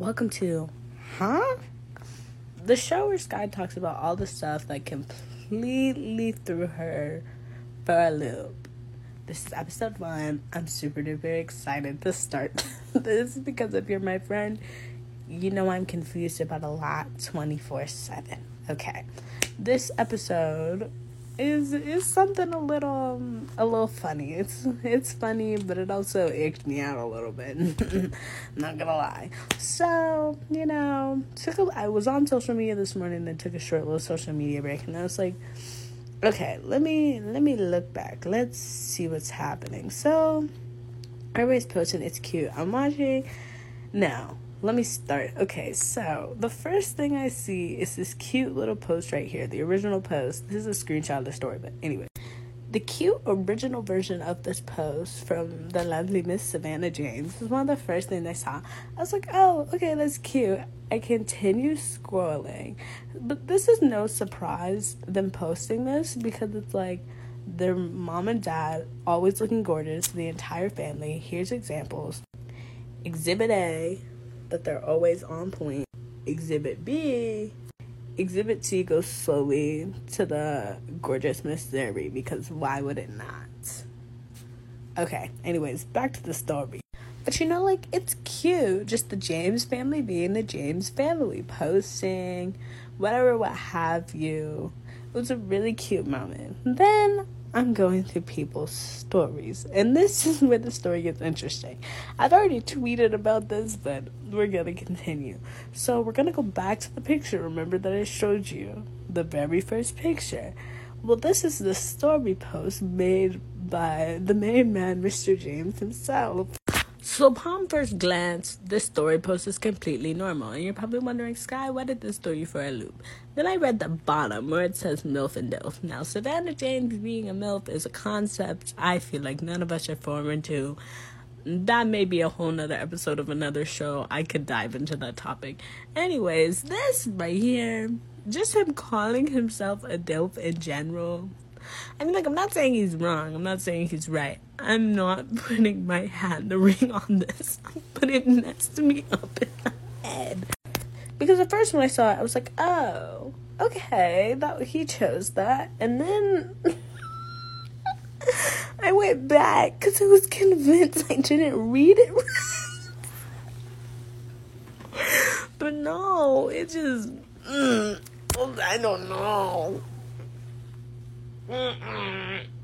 welcome to Huh? The show where Sky talks about all the stuff that completely threw her for a loop. This is episode one. I'm super duper excited to start this because if you're my friend, you know I'm confused about a lot 24 7. Okay. This episode is is something a little um, a little funny. It's it's funny, but it also icked me out a little bit. not gonna lie. So you know, took a, I was on social media this morning and took a short little social media break, and I was like, okay, let me let me look back. Let's see what's happening. So everybody's posting. It's cute. I'm watching now let me start. Okay, so the first thing I see is this cute little post right here, the original post. This is a screenshot of the story, but anyway. The cute original version of this post from the lovely Miss Savannah James was one of the first things I saw. I was like, oh, okay, that's cute. I continue scrolling. But this is no surprise them posting this because it's like their mom and dad always looking gorgeous, the entire family. Here's examples. Exhibit A that they're always on point. Exhibit B, Exhibit C goes slowly to the gorgeous Miss Zhuri because why would it not? Okay, anyways, back to the story. But you know, like, it's cute. Just the James family being the James family, posting, whatever, what have you. It was a really cute moment. Then I'm going through people's stories. And this is where the story gets interesting. I've already tweeted about this, but we're going to continue. So, we're going to go back to the picture. Remember that I showed you the very first picture. Well, this is the story post made by the main man, Mr. James himself. So, upon first glance, this story post is completely normal, and you're probably wondering, Sky, why did this throw you for a loop? Then I read the bottom where it says MILF and DILF. Now, Savannah James being a MILF is a concept I feel like none of us are foreign to. That may be a whole nother episode of another show. I could dive into that topic. Anyways, this right here, just him calling himself a DILF in general, I mean, like, I'm not saying he's wrong. I'm not saying he's right. I'm not putting my in the ring on this. I'm putting it next to me up in the head. Because at first when I saw it, I was like, oh, okay, that he chose that. And then I went back because I was convinced I didn't read it right. but no, it just, mm, I don't know. うんうん。